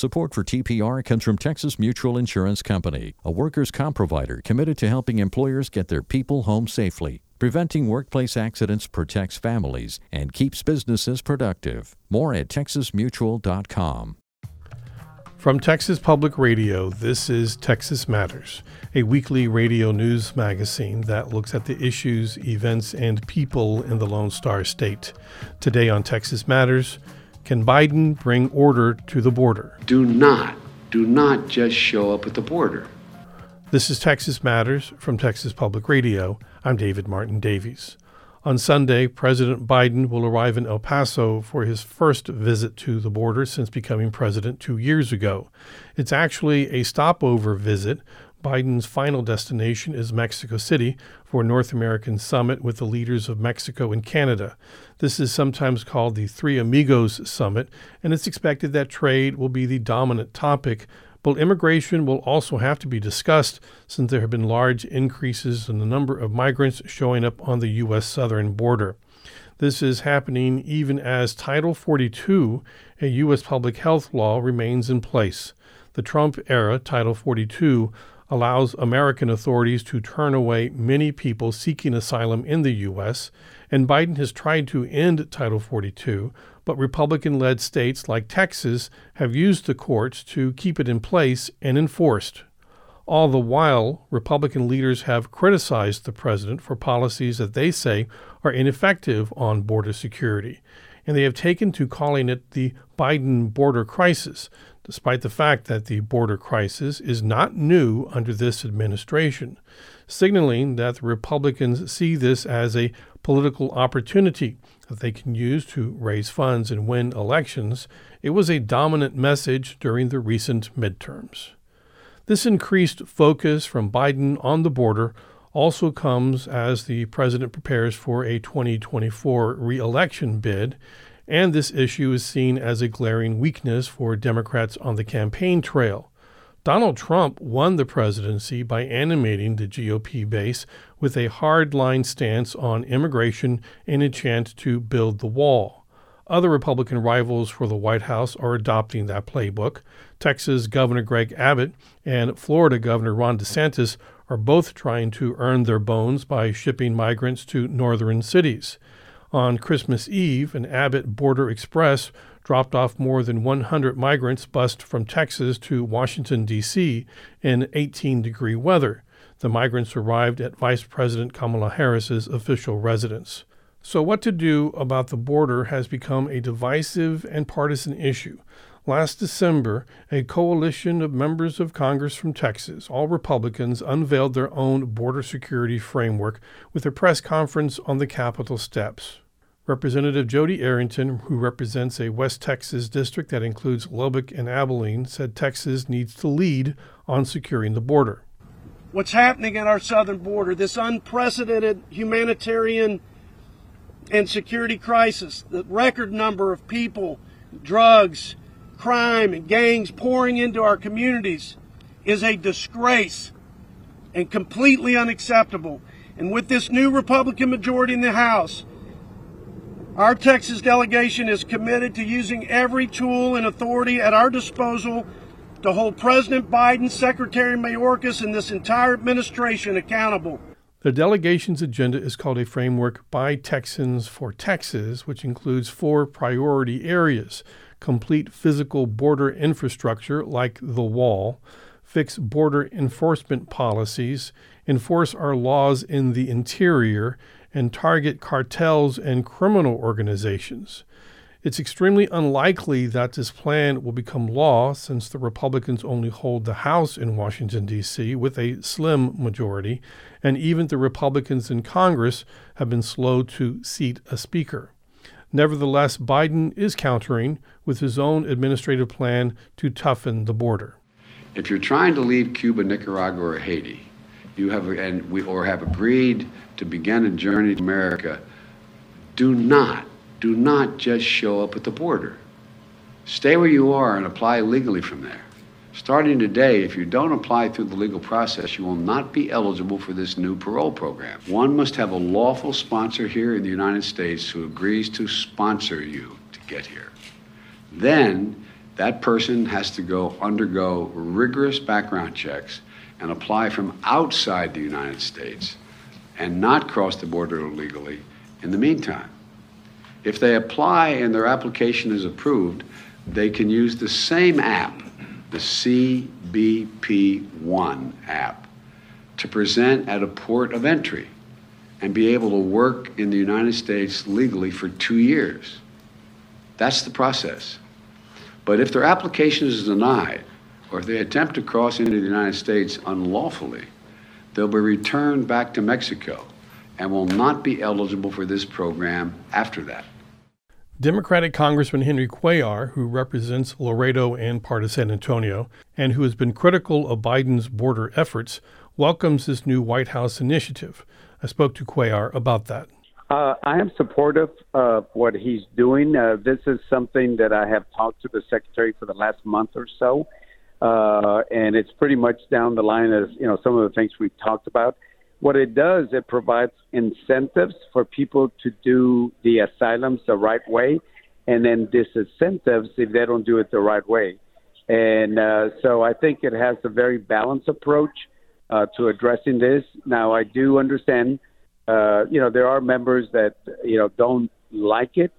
Support for TPR comes from Texas Mutual Insurance Company, a workers' comp provider committed to helping employers get their people home safely. Preventing workplace accidents protects families and keeps businesses productive. More at texasmutual.com. From Texas Public Radio, this is Texas Matters, a weekly radio news magazine that looks at the issues, events, and people in the Lone Star State. Today on Texas Matters, can Biden bring order to the border? Do not, do not just show up at the border. This is Texas Matters from Texas Public Radio. I'm David Martin Davies. On Sunday, President Biden will arrive in El Paso for his first visit to the border since becoming president two years ago. It's actually a stopover visit. Biden's final destination is Mexico City for a North American summit with the leaders of Mexico and Canada. This is sometimes called the Three Amigos Summit, and it's expected that trade will be the dominant topic but immigration will also have to be discussed since there have been large increases in the number of migrants showing up on the U.S. southern border. This is happening even as Title 42, a U.S. public health law, remains in place. The Trump era Title 42 allows American authorities to turn away many people seeking asylum in the U.S., and Biden has tried to end Title 42, but Republican led states like Texas have used the courts to keep it in place and enforced. All the while, Republican leaders have criticized the president for policies that they say are ineffective on border security, and they have taken to calling it the Biden border crisis, despite the fact that the border crisis is not new under this administration, signaling that the Republicans see this as a political opportunity that they can use to raise funds and win elections, it was a dominant message during the recent midterms. This increased focus from Biden on the border also comes as the president prepares for a 2024 reelection bid, and this issue is seen as a glaring weakness for Democrats on the campaign trail. Donald Trump won the presidency by animating the GOP base with a hardline stance on immigration and a chant to build the wall. Other Republican rivals for the White House are adopting that playbook. Texas Governor Greg Abbott and Florida Governor Ron DeSantis are both trying to earn their bones by shipping migrants to northern cities. On Christmas Eve, an Abbott Border Express dropped off more than 100 migrants bused from Texas to Washington, D.C. in 18 degree weather. The migrants arrived at Vice President Kamala Harris's official residence. So, what to do about the border has become a divisive and partisan issue. Last December, a coalition of members of Congress from Texas, all Republicans, unveiled their own border security framework with a press conference on the Capitol steps. Representative Jodey Arrington, who represents a West Texas district that includes Lubbock and Abilene, said Texas needs to lead on securing the border. What's happening at our southern border, this unprecedented humanitarian and security crisis, the record number of people, drugs, crime, and gangs pouring into our communities is a disgrace and completely unacceptable. And with this new Republican majority in the House, our Texas delegation is committed to using every tool and authority at our disposal to hold President Biden, Secretary Mayorkas, and this entire administration accountable. The delegation's agenda is called a framework by Texans for Texas, which includes four priority areas complete physical border infrastructure like the wall, fix border enforcement policies, enforce our laws in the interior, and target cartels and criminal organizations. It's extremely unlikely that this plan will become law since the Republicans only hold the House in Washington, D.C., with a slim majority, and even the Republicans in Congress have been slow to seat a speaker. Nevertheless, Biden is countering with his own administrative plan to toughen the border. If you're trying to leave Cuba, Nicaragua, or Haiti, you have and we or have agreed to begin a journey to America, do not, do not just show up at the border. Stay where you are and apply legally from there. Starting today, if you don't apply through the legal process, you will not be eligible for this new parole program. One must have a lawful sponsor here in the United States who agrees to sponsor you to get here. Then that person has to go undergo rigorous background checks and apply from outside the United States and not cross the border illegally in the meantime. If they apply and their application is approved, they can use the same app, the CBP1 app, to present at a port of entry and be able to work in the United States legally for two years. That's the process. But if their application is denied, or if they attempt to cross into the United States unlawfully, they'll be returned back to Mexico and will not be eligible for this program after that. Democratic Congressman Henry Cuellar, who represents Laredo and part of San Antonio, and who has been critical of Biden's border efforts, welcomes this new White House initiative. I spoke to Cuellar about that. Uh, I am supportive of what he's doing. Uh, this is something that I have talked to the secretary for the last month or so, uh, and it's pretty much down the line as you know some of the things we've talked about. What it does, it provides incentives for people to do the asylums the right way, and then disincentives if they don't do it the right way. And uh, so I think it has a very balanced approach uh, to addressing this. Now, I do understand uh, you know, there are members that you know don't like it,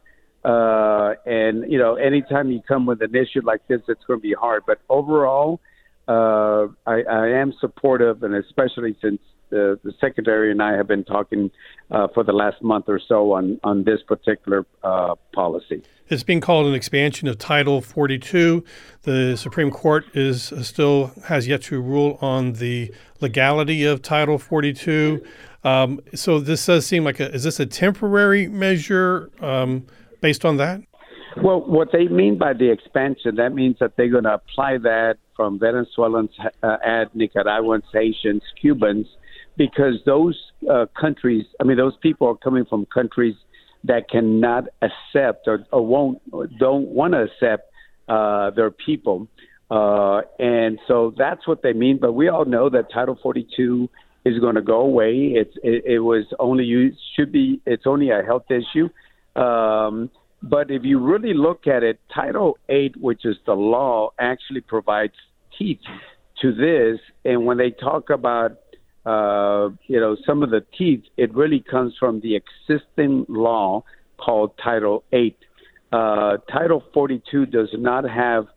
uh, and you know, anytime you come with an issue like this, it's going to be hard. But overall, uh, I, I am supportive, and especially since the, the secretary and I have been talking uh, for the last month or so on on this particular uh, policy. It's being called an expansion of Title 42. The Supreme Court is uh, still has yet to rule on the legality of Title 42. Um, so this does seem like a is this a temporary measure um, based on that? Well, what they mean by the expansion, that means that they're going to apply that from Venezuelans, uh, add Nicaraguans, Haitians, Cubans, because those uh, countries, I mean, those people are coming from countries that cannot accept or, or won't or don't want to accept uh, their people. Uh, and so that's what they mean. But we all know that Title 42 is going to go away. It's it, it was only used should be it's only a health issue. Um, but if you really look at it, Title Eight, which is the law, actually provides teeth to this. And when they talk about uh, you know some of the teeth, it really comes from the existing law called Title Eight. Uh, Title 42 does not have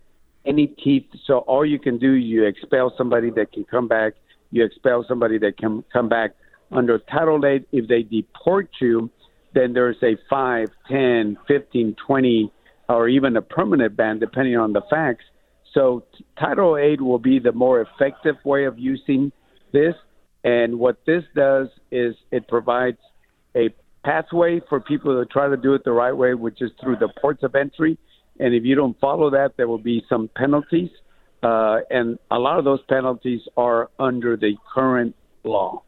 any teeth, so all you can do you expel somebody that can come back you expel somebody that can come back under Title 8. If they deport you, then there's a 5, 10, 15, 20, or even a permanent ban, depending on the facts. So Title 8 will be the more effective way of using this. And what this does is it provides a pathway for people to try to do it the right way, which is through the ports of entry. And if you don't follow that, there will be some penalties. Uh, and a lot of those penalties are under the current law.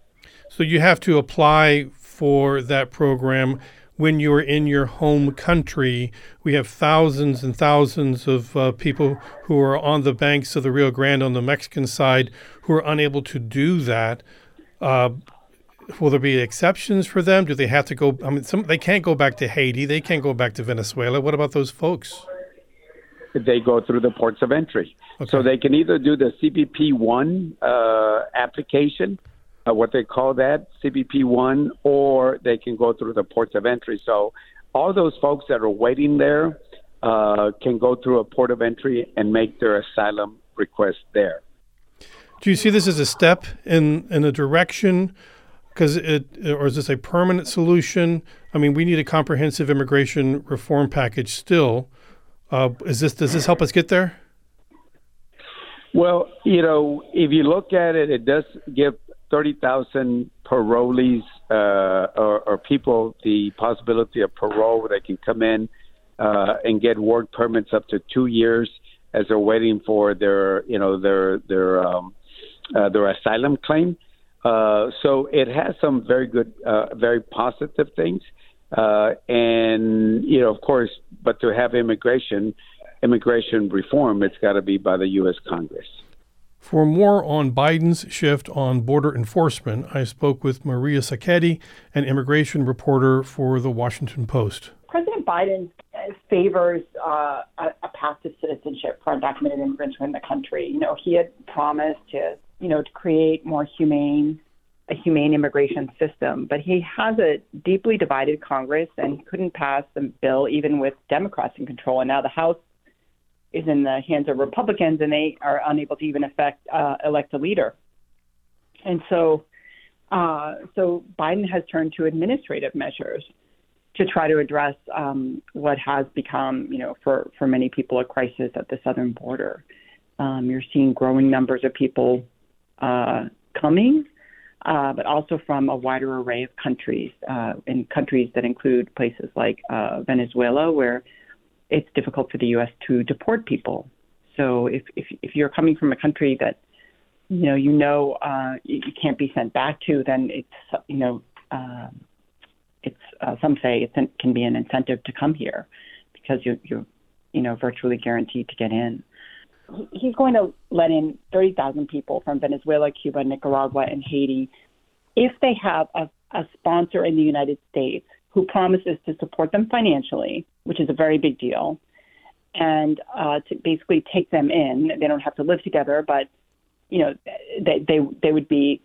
So you have to apply for that program when you're in your home country. We have thousands and thousands of uh, people who are on the banks of the Rio Grande on the Mexican side who are unable to do that. Uh, will there be exceptions for them? Do they have to go? I mean, some, they can't go back to Haiti. They can't go back to Venezuela. What about those folks? they go through the ports of entry. Okay. So they can either do the CBP one uh, application, uh, what they call that CBP one, or they can go through the ports of entry. So all those folks that are waiting there uh, can go through a port of entry and make their asylum request there. Do you see this as a step in in a direction? Because it, or is this a permanent solution? I mean, we need a comprehensive immigration reform package still. Uh, is this does this help us get there? Well, you know, if you look at it, it does give thirty thousand parolees uh, or, or, people the possibility of parole where they can come in uh, and get work permits up to two years as they're waiting for their, you know, their their um, uh, their asylum claim. Uh, so it has some very good, uh, very positive things. Uh, and you know, of course, but to have immigration, immigration reform, it's got to be by the U.S. Congress. For more on Biden's shift on border enforcement, I spoke with Maria Sacchetti, an immigration reporter for the Washington Post. President Biden favors uh, a, a path to citizenship for undocumented immigrants in the country. You know, he had promised to, you know, to create more humane, a humane immigration system, but he has a deeply divided Congress, and couldn't pass the bill even with Democrats in control. And now the House is in the hands of Republicans, and they are unable to even effect, uh, elect a leader. And so, uh, so Biden has turned to administrative measures to try to address um, what has become, you know, for, for many people, a crisis at the southern border. Um, you're seeing growing numbers of people uh, coming, uh, but also from a wider array of countries, uh, in countries that include places like uh, Venezuela, where it's difficult for the U.S. to deport people. So if, if, if you're coming from a country that you know you know uh, you, can't be sent back to, then it's you know uh, it's uh, some say it can be an incentive to come here because you you you know virtually guaranteed to get in. He's going to let in 30,000 people from Venezuela, Cuba, Nicaragua, and Haiti if they have a, a sponsor in the United States who promises to support them financially, which is a very big deal, and uh, to basically take them in. They don't have to live together, but you know they they they would be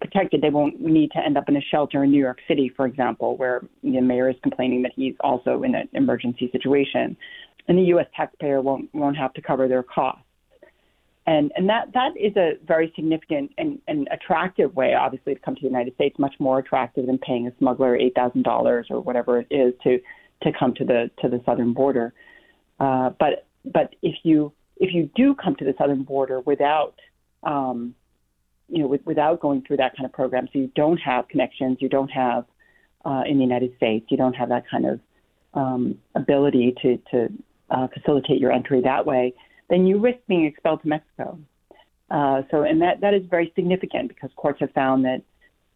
protected. They won't need to end up in a shelter in New York City, for example, where the mayor is complaining that he's also in an emergency situation, and the U.S. taxpayer won't won't have to cover their costs. And and that that is a very significant and, and attractive way, obviously, to come to the United States. Much more attractive than paying a smuggler eight thousand dollars or whatever it is to to come to the to the southern border. Uh, but but if you if you do come to the southern border without um, you know, with, without going through that kind of program. So you don't have connections, you don't have uh, in the United States, you don't have that kind of um, ability to to uh, facilitate your entry that way. Then you risk being expelled to Mexico. Uh, so, and that that is very significant because courts have found that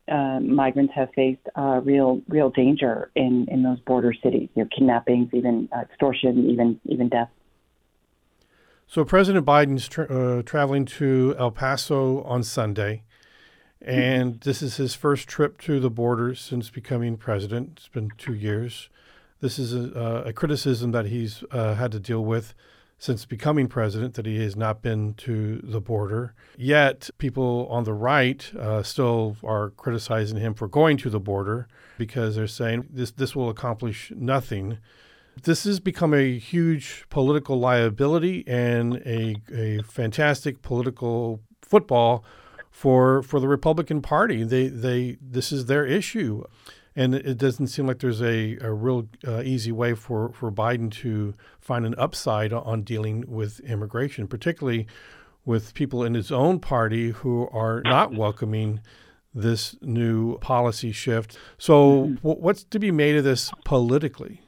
uh, migrants have faced uh, real real danger in in those border cities. You know, kidnappings, even uh, extortion, even even death. So President Biden's tra- uh, traveling to El Paso on Sunday, and this is his first trip to the border since becoming president. It's been two years. This is a, a criticism that he's uh, had to deal with since becoming president that he has not been to the border. Yet, people on the right uh, still are criticizing him for going to the border because they're saying this this will accomplish nothing. This has become a huge political liability and a, a fantastic political football for for the Republican Party. They they this is their issue, and it doesn't seem like there's a, a real uh, easy way for for Biden to find an upside on dealing with immigration, particularly with people in his own party who are not welcoming this new policy shift. So, mm-hmm. what's to be made of this politically?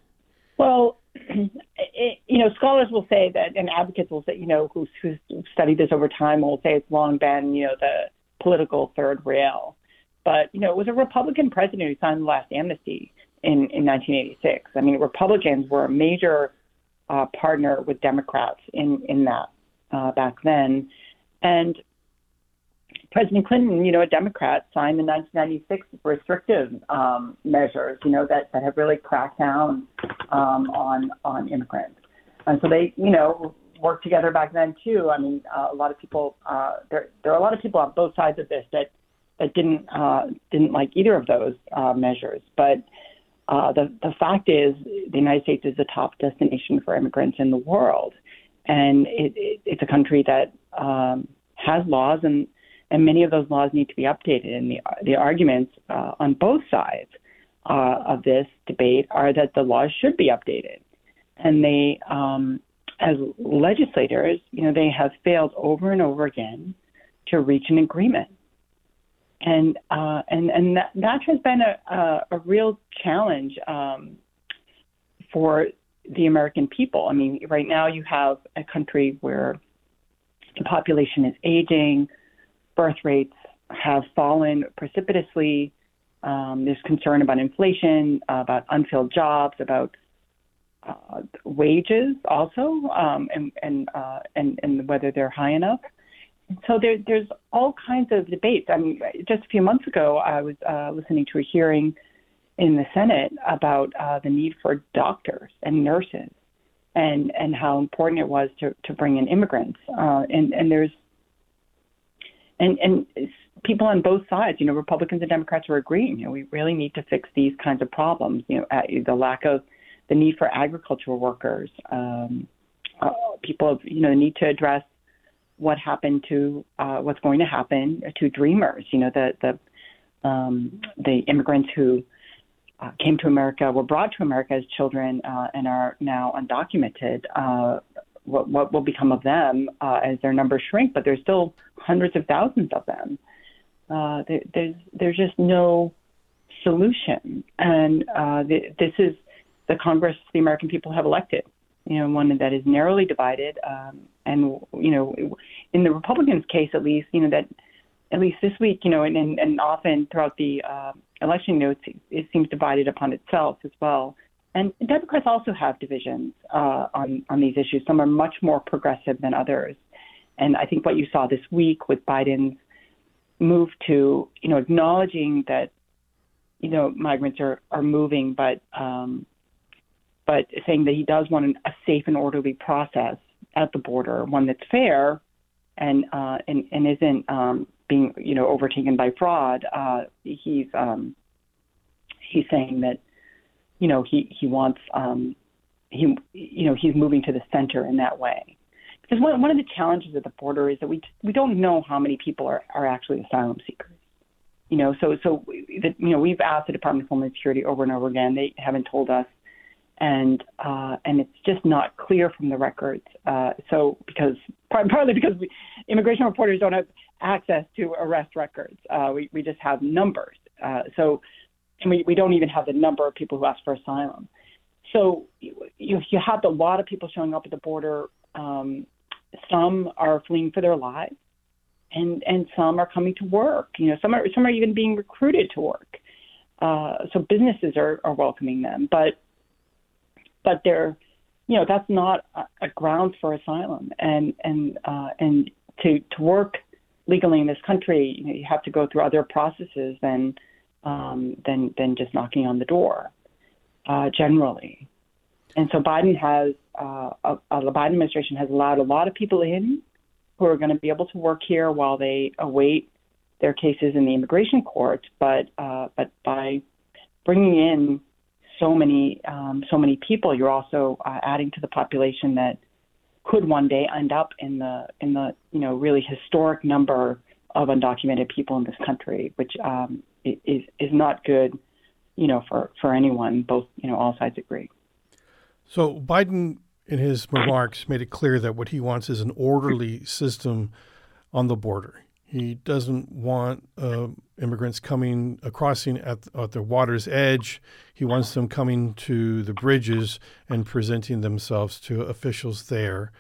Well, it, you know, scholars will say that, and advocates will say, you know, who who studied this over time will say it's long been, you know, the political third rail. But you know, it was a Republican president who signed the last amnesty in in 1986. I mean, Republicans were a major uh, partner with Democrats in in that uh, back then, and President Clinton, you know, a Democrat, signed the 1996 restrictive um, measures, you know, that, that have really cracked down um, on on immigrants. And so they, you know, worked together back then too. I mean, uh, a lot of people uh, there there are a lot of people on both sides of this that that didn't uh, didn't like either of those uh, measures. But uh, the the fact is, the United States is the top destination for immigrants in the world, and it, it, it's a country that um, has laws and and many of those laws need to be updated. And the the arguments uh, on both sides uh, of this debate are that the laws should be updated, and they, um, as legislators, you know, they have failed over and over again to reach an agreement. And uh, and and that, that has been a, a, a real challenge um, for the American people. I mean, right now you have a country where the population is aging, birth rates have fallen precipitously. Um, there's concern about inflation, uh, about unfilled jobs, about uh, wages also, um, and and, uh, and and whether they're high enough. So there, there's all kinds of debates. I mean, just a few months ago, I was uh, listening to a hearing in the Senate about uh, the need for doctors and nurses and and how important it was to to bring in immigrants. Uh, and and there's and and people on both sides, you know, Republicans and Democrats are agreeing. You know, we really need to fix these kinds of problems. You know, the lack of the need for agricultural workers. Um, uh, people, you know, need to address what happened to uh, what's going to happen to dreamers. You know, the the um, the immigrants who uh, came to America were brought to America as children uh, and are now undocumented. Uh, what, what will become of them uh, as their numbers shrink? But there's still hundreds of thousands of them. Uh, there, there's there's just no solution, and uh, the, this is the Congress the American people have elected. You know, one that is narrowly divided, um, and you know, in the Republicans' case, at least, you know that at least this week, you know, and and, and often throughout the uh, election notes, it seems divided upon itself as well. And Democrats also have divisions uh, on on these issues. Some are much more progressive than others, and I think what you saw this week with Biden's move to, you know, acknowledging that, you know, migrants are, are moving, but um, but saying that he does want an, a safe and orderly process at the border, one that's fair and uh, and, and isn't um, being, you know, overtaken by fraud. Uh, he's um, he's saying that, you know, he he wants um, he you know he's moving to the center in that way. Because one, one of the challenges at the border is that we we don't know how many people are, are actually asylum seekers. You know, so so that you know we've asked the Department of Homeland Security over and over again. They haven't told us, and uh, and it's just not clear from the records. Uh, so because partly because we, immigration reporters don't have access to arrest records, uh, we we just have numbers. Uh, so and we we don't even have the number of people who ask for asylum. So you you have a lot of people showing up at the border um, some are fleeing for their lives, and and some are coming to work. You know, some are some are even being recruited to work. Uh, so businesses are, are welcoming them, but but they're you know that's not a, a ground for asylum, and and uh, and to to work legally in this country, you, know, you have to go through other processes than um, than than just knocking on the door. Uh, generally, and so Biden has, uh, uh, the Biden administration has allowed a lot of people in who are going to be able to work here while they await their cases in the immigration court. But uh, but by bringing in so many um, so many people, you're also uh, adding to the population that could one day end up in the in the you know really historic number of undocumented people in this country, which um, is is not good, you know, for for anyone. Both you know all sides agree. So Biden, in his remarks, made it clear that what he wants is an orderly system on the border. He doesn't want uh, immigrants coming uh, crossing at, at the water's edge. He wants them coming to the bridges and presenting themselves to officials there.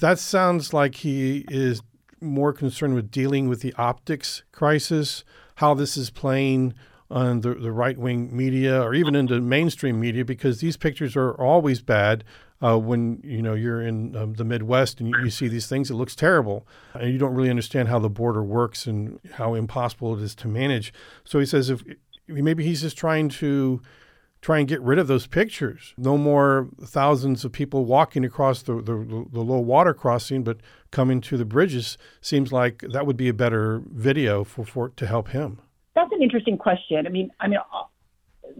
That sounds like he is more concerned with dealing with the optics crisis, how this is playing on the, the right wing media or even into mainstream media because these pictures are always bad. Uh, when you know you're in um, the Midwest and you, you, see these things, it looks terrible, and you don't really understand how the border works and how impossible it is to manage. So he says, if maybe he's just trying to try and get rid of those pictures. No more thousands of people walking across the, the, the, low water crossing, but coming to the bridges seems like that would be a better video for, for to help him. That's an interesting question. I mean, I mean,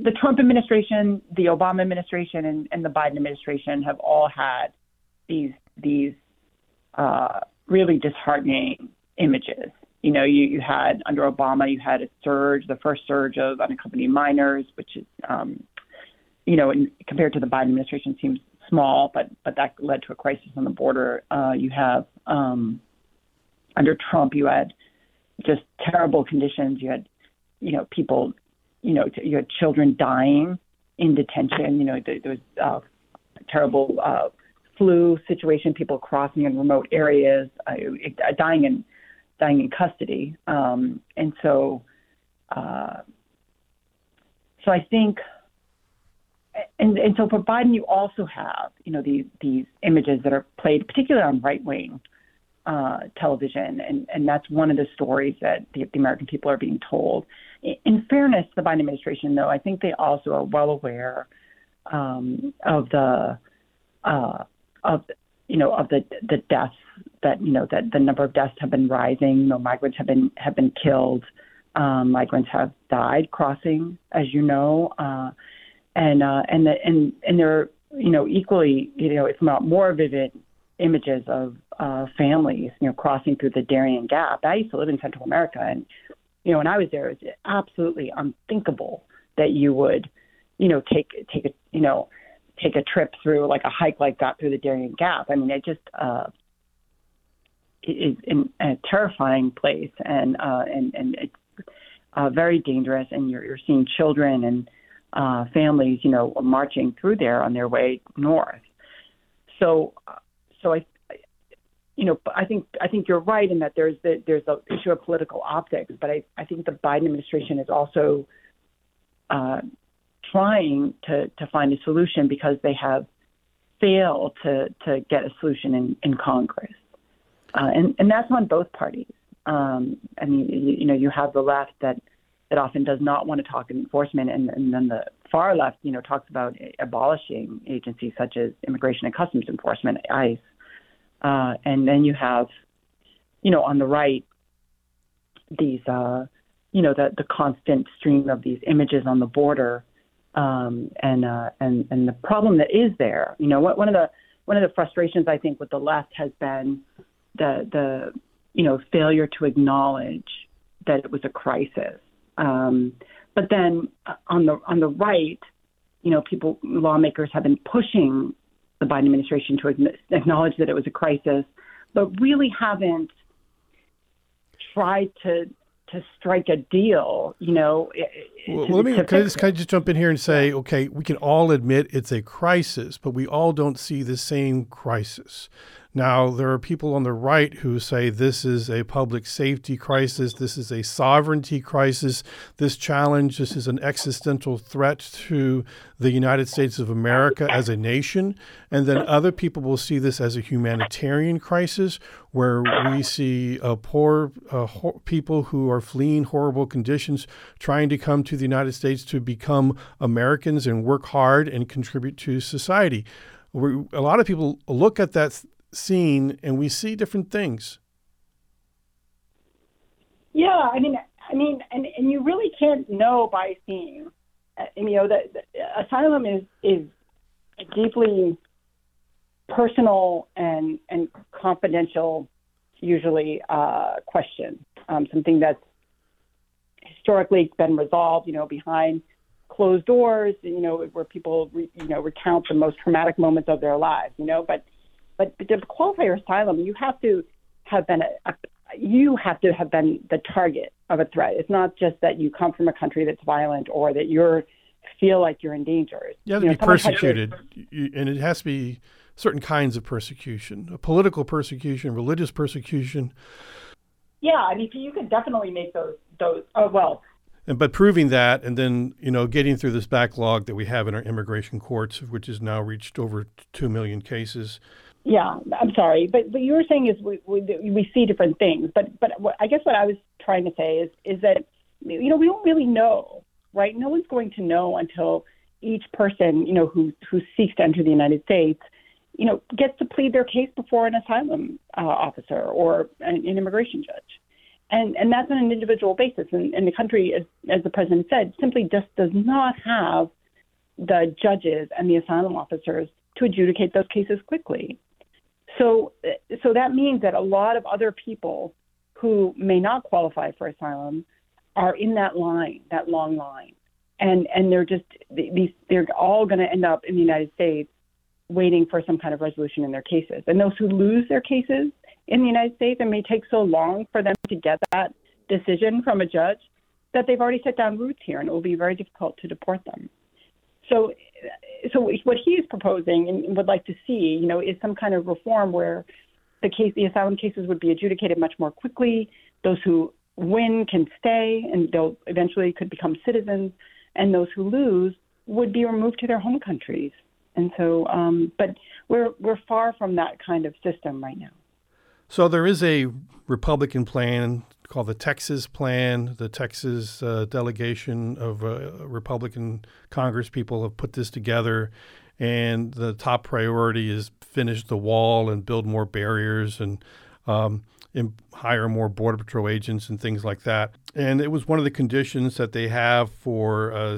the Trump administration, the Obama administration, and, and the Biden administration have all had these these uh, really disheartening images. You know, you, you had under Obama, you had a surge, the first surge of unaccompanied minors, which is, um, you know, in, compared to the Biden administration, seems small, but but that led to a crisis on the border. Uh, you have um, under Trump, you had just terrible conditions. You had you know, people, you know, you had children dying in detention. You know, there, there was uh, a terrible uh, flu situation, people crossing in remote areas, uh, dying in dying in custody, um, and so, uh, so I think. And, and so for Biden, you also have, you know, these these images that are played, particularly on right wing uh, television, and, and that's one of the stories that the, the American people are being told. In, in fairness the Biden administration, though, I think they also are well aware um, of the uh, of you know of the the deaths that you know that the number of deaths have been rising. You know, migrants have been have been killed. Um, migrants have died crossing, as you know, uh, and uh, and the, and and there are you know equally you know if not more vivid images of uh, families you know crossing through the Darien Gap. I used to live in Central America, and you know when I was there, it was absolutely unthinkable that you would you know take take a you know take a trip through like a hike like that through the Darien Gap. I mean, it just uh, is in a terrifying place and uh, and and it's uh, very dangerous. And you're you're seeing children and uh, families, you know, marching through there on their way north. So, so I, you know, I think I think you're right in that there's the, there's the issue of political optics, but I I think the Biden administration is also uh, trying to, to find a solution because they have failed to, to get a solution in, in Congress. Uh, and, and that's on both parties. Um, I mean, you, you know, you have the left that, that often does not want to talk enforcement, and, and then the far left, you know, talks about abolishing agencies such as Immigration and Customs Enforcement, ICE. Uh, and then you have, you know, on the right, these, uh, you know, the, the constant stream of these images on the border um, and uh, and and the problem that is there. You know, what, one of the one of the frustrations I think with the left has been the the you know failure to acknowledge that it was a crisis. Um, but then uh, on the on the right, you know, people lawmakers have been pushing the Biden administration to acknowledge that it was a crisis, but really haven't tried to to strike a deal, you know. Well, let me can I, just, can I just jump in here and say, okay, we can all admit it's a crisis, but we all don't see the same crisis. Now, there are people on the right who say this is a public safety crisis, this is a sovereignty crisis, this challenge, this is an existential threat to the United States of America as a nation. And then other people will see this as a humanitarian crisis where we see uh, poor uh, ho- people who are fleeing horrible conditions trying to come to the United States to become Americans and work hard and contribute to society. a lot of people look at that scene and we see different things. Yeah, I mean, I mean, and, and you really can't know by seeing. Uh, you know, the asylum is is deeply personal and and confidential, usually uh, question. Um, something that's historically been resolved, you know, behind closed doors, you know, where people, you know, recount the most traumatic moments of their lives, you know. But but to qualify for asylum, you have to have been a, a you have to have been the target of a threat. It's not just that you come from a country that's violent or that you're feel like you're in danger. You have to you know, be persecuted, to, and it has to be certain kinds of persecution: a political persecution, religious persecution. Yeah, I mean, you could definitely make those those. Oh well. And but proving that, and then you know, getting through this backlog that we have in our immigration courts, which has now reached over two million cases, yeah, I'm sorry, but what you were saying is we, we we see different things. But but I guess what I was trying to say is is that you know we don't really know, right? No one's going to know until each person you know who who seeks to enter the United States, you know, gets to plead their case before an asylum uh, officer or an, an immigration judge, and and that's on an individual basis. And, and the country, as as the president said, simply just does not have the judges and the asylum officers to adjudicate those cases quickly. So, eh, so that means that a lot of other people who may not qualify for asylum are in that line, that long line, and and they're just these they're all going to end up in the United States waiting for some kind of resolution in their cases. And those who lose their cases in the United States, it may take so long for them to get that decision from a judge that they've already set down roots here, and it will be very difficult to deport them. So, so what he is proposing and would like to see, you know, is some kind of reform where the case, the asylum cases would be adjudicated much more quickly. Those who win can stay, and they'll eventually could become citizens, and those who lose would be removed to their home countries. And so, um, but we're we're far from that kind of system right now. So there is a Republican plan called the Texas Plan. The Texas uh, delegation of uh, Republican Congress people have put this together, and the top priority is finish the wall and build more barriers and um, hire more border patrol agents and things like that. And it was one of the conditions that they have for uh,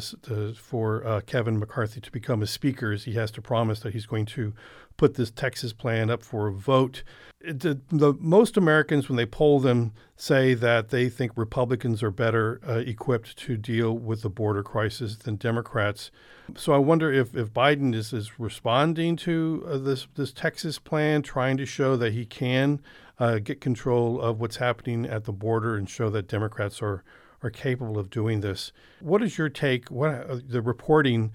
for uh, Kevin McCarthy to become a speaker is he has to promise that he's going to put this Texas plan up for a vote. It, the, the, most Americans, when they poll them, say that they think Republicans are better uh, equipped to deal with the border crisis than Democrats. So I wonder if, if Biden is, is responding to uh, this this Texas plan, trying to show that he can uh, get control of what's happening at the border and show that Democrats are are capable of doing this. What is your take? What uh, the reporting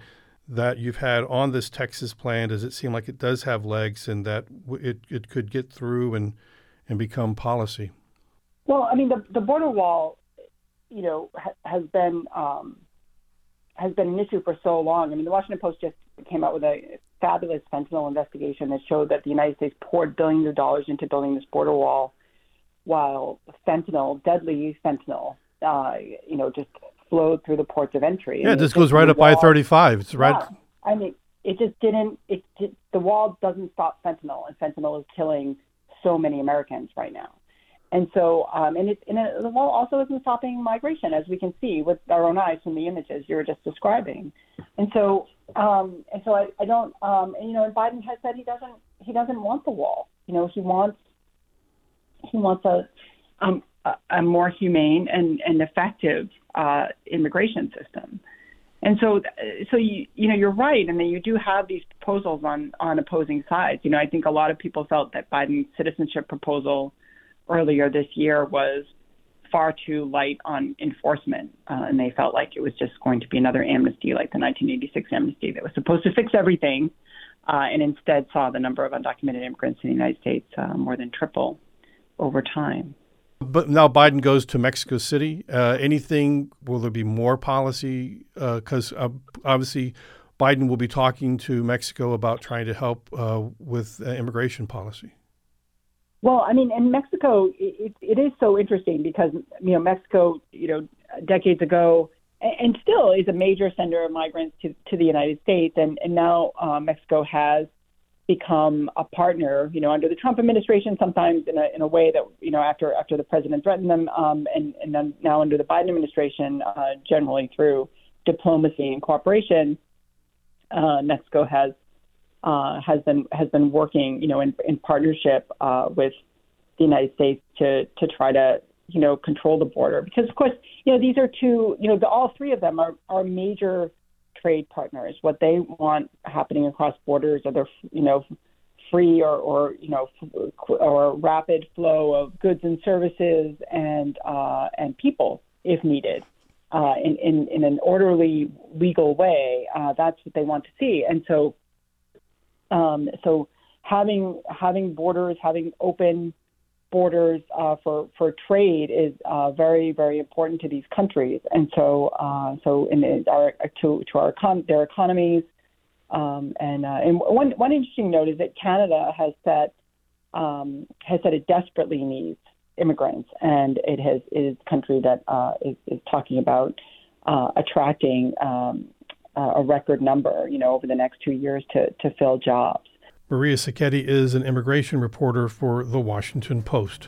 that you've had on this Texas plan? Does it seem like it does have legs and that it it could get through and and become policy? Well, I mean, the the border wall, you know, ha- has been um, has been an issue for so long. I mean, the Washington Post just came out with a fabulous fentanyl investigation that showed that the United States poured billions of dollars into building this border wall, while fentanyl, deadly fentanyl, uh, you know, just flowed through the ports of entry. Yeah, this goes right up I thirty five. It's right. Yeah, I mean, it just didn't. It, it the wall doesn't stop fentanyl, and fentanyl is killing so many Americans right now. And so, um, and, it, and it, the wall also isn't stopping migration, as we can see with our own eyes from the images you were just describing. And so, um, and so I, I don't, um, and, you know, and Biden has said he doesn't, he doesn't want the wall. You know, he wants, he wants a, um, a, a more humane and, and effective uh, immigration system. And so, so you, you know, you're right, and then you do have these proposals on on opposing sides. You know, I think a lot of people felt that Biden's citizenship proposal earlier this year was far too light on enforcement, uh, and they felt like it was just going to be another amnesty like the 1986 amnesty that was supposed to fix everything, uh, and instead saw the number of undocumented immigrants in the United States uh, more than triple over time. But now Biden goes to Mexico City. Uh, anything? Will there be more policy? Because uh, uh, obviously, Biden will be talking to Mexico about trying to help with immigration policy. Well, I mean, in Mexico, it, it is so interesting because you know Mexico, you know, decades ago, and still is a major sender of migrants to, to the United States, and and now uh, Mexico has become a partner, you know, under the Trump administration, sometimes in a in a way that you know after after the president threatened them, um, and and then now under the Biden administration, uh, generally through diplomacy and cooperation, uh, Mexico has uh, has been has been working, you know, in, in partnership uh, with the United States to to try to you know control the border. Because of course you know these are two you know the, all three of them are are major trade partners. What they want happening across borders are their you know free or, or you know or rapid flow of goods and services and uh, and people if needed. Uh, in, in, in an orderly, legal way, uh, that's what they want to see. And so, um, so having having borders, having open borders uh, for for trade is uh, very very important to these countries, and so uh, so in our to to our econ- their economies. Um, and uh, and one one interesting note is that Canada has set um, has said it desperately needs immigrants, and it has it is a country that uh, is, is talking about uh, attracting um, a record number, you know, over the next two years to, to fill jobs. Maria Sacchetti is an immigration reporter for The Washington Post.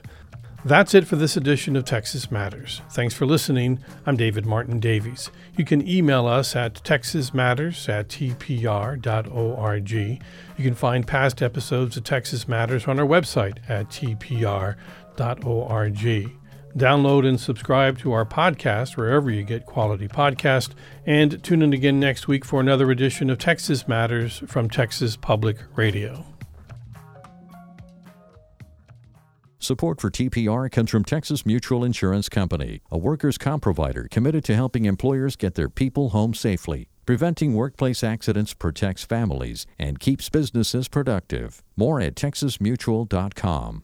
That's it for this edition of Texas Matters. Thanks for listening. I'm David Martin Davies. You can email us at texasmatters at tpr.org. You can find past episodes of Texas Matters on our website at tpr.org. Download and subscribe to our podcast wherever you get quality podcast, and tune in again next week for another edition of Texas Matters from Texas Public Radio. Support for TPR comes from Texas Mutual Insurance Company, a workers' comp provider committed to helping employers get their people home safely. Preventing workplace accidents protects families and keeps businesses productive. More at texasmutual.com.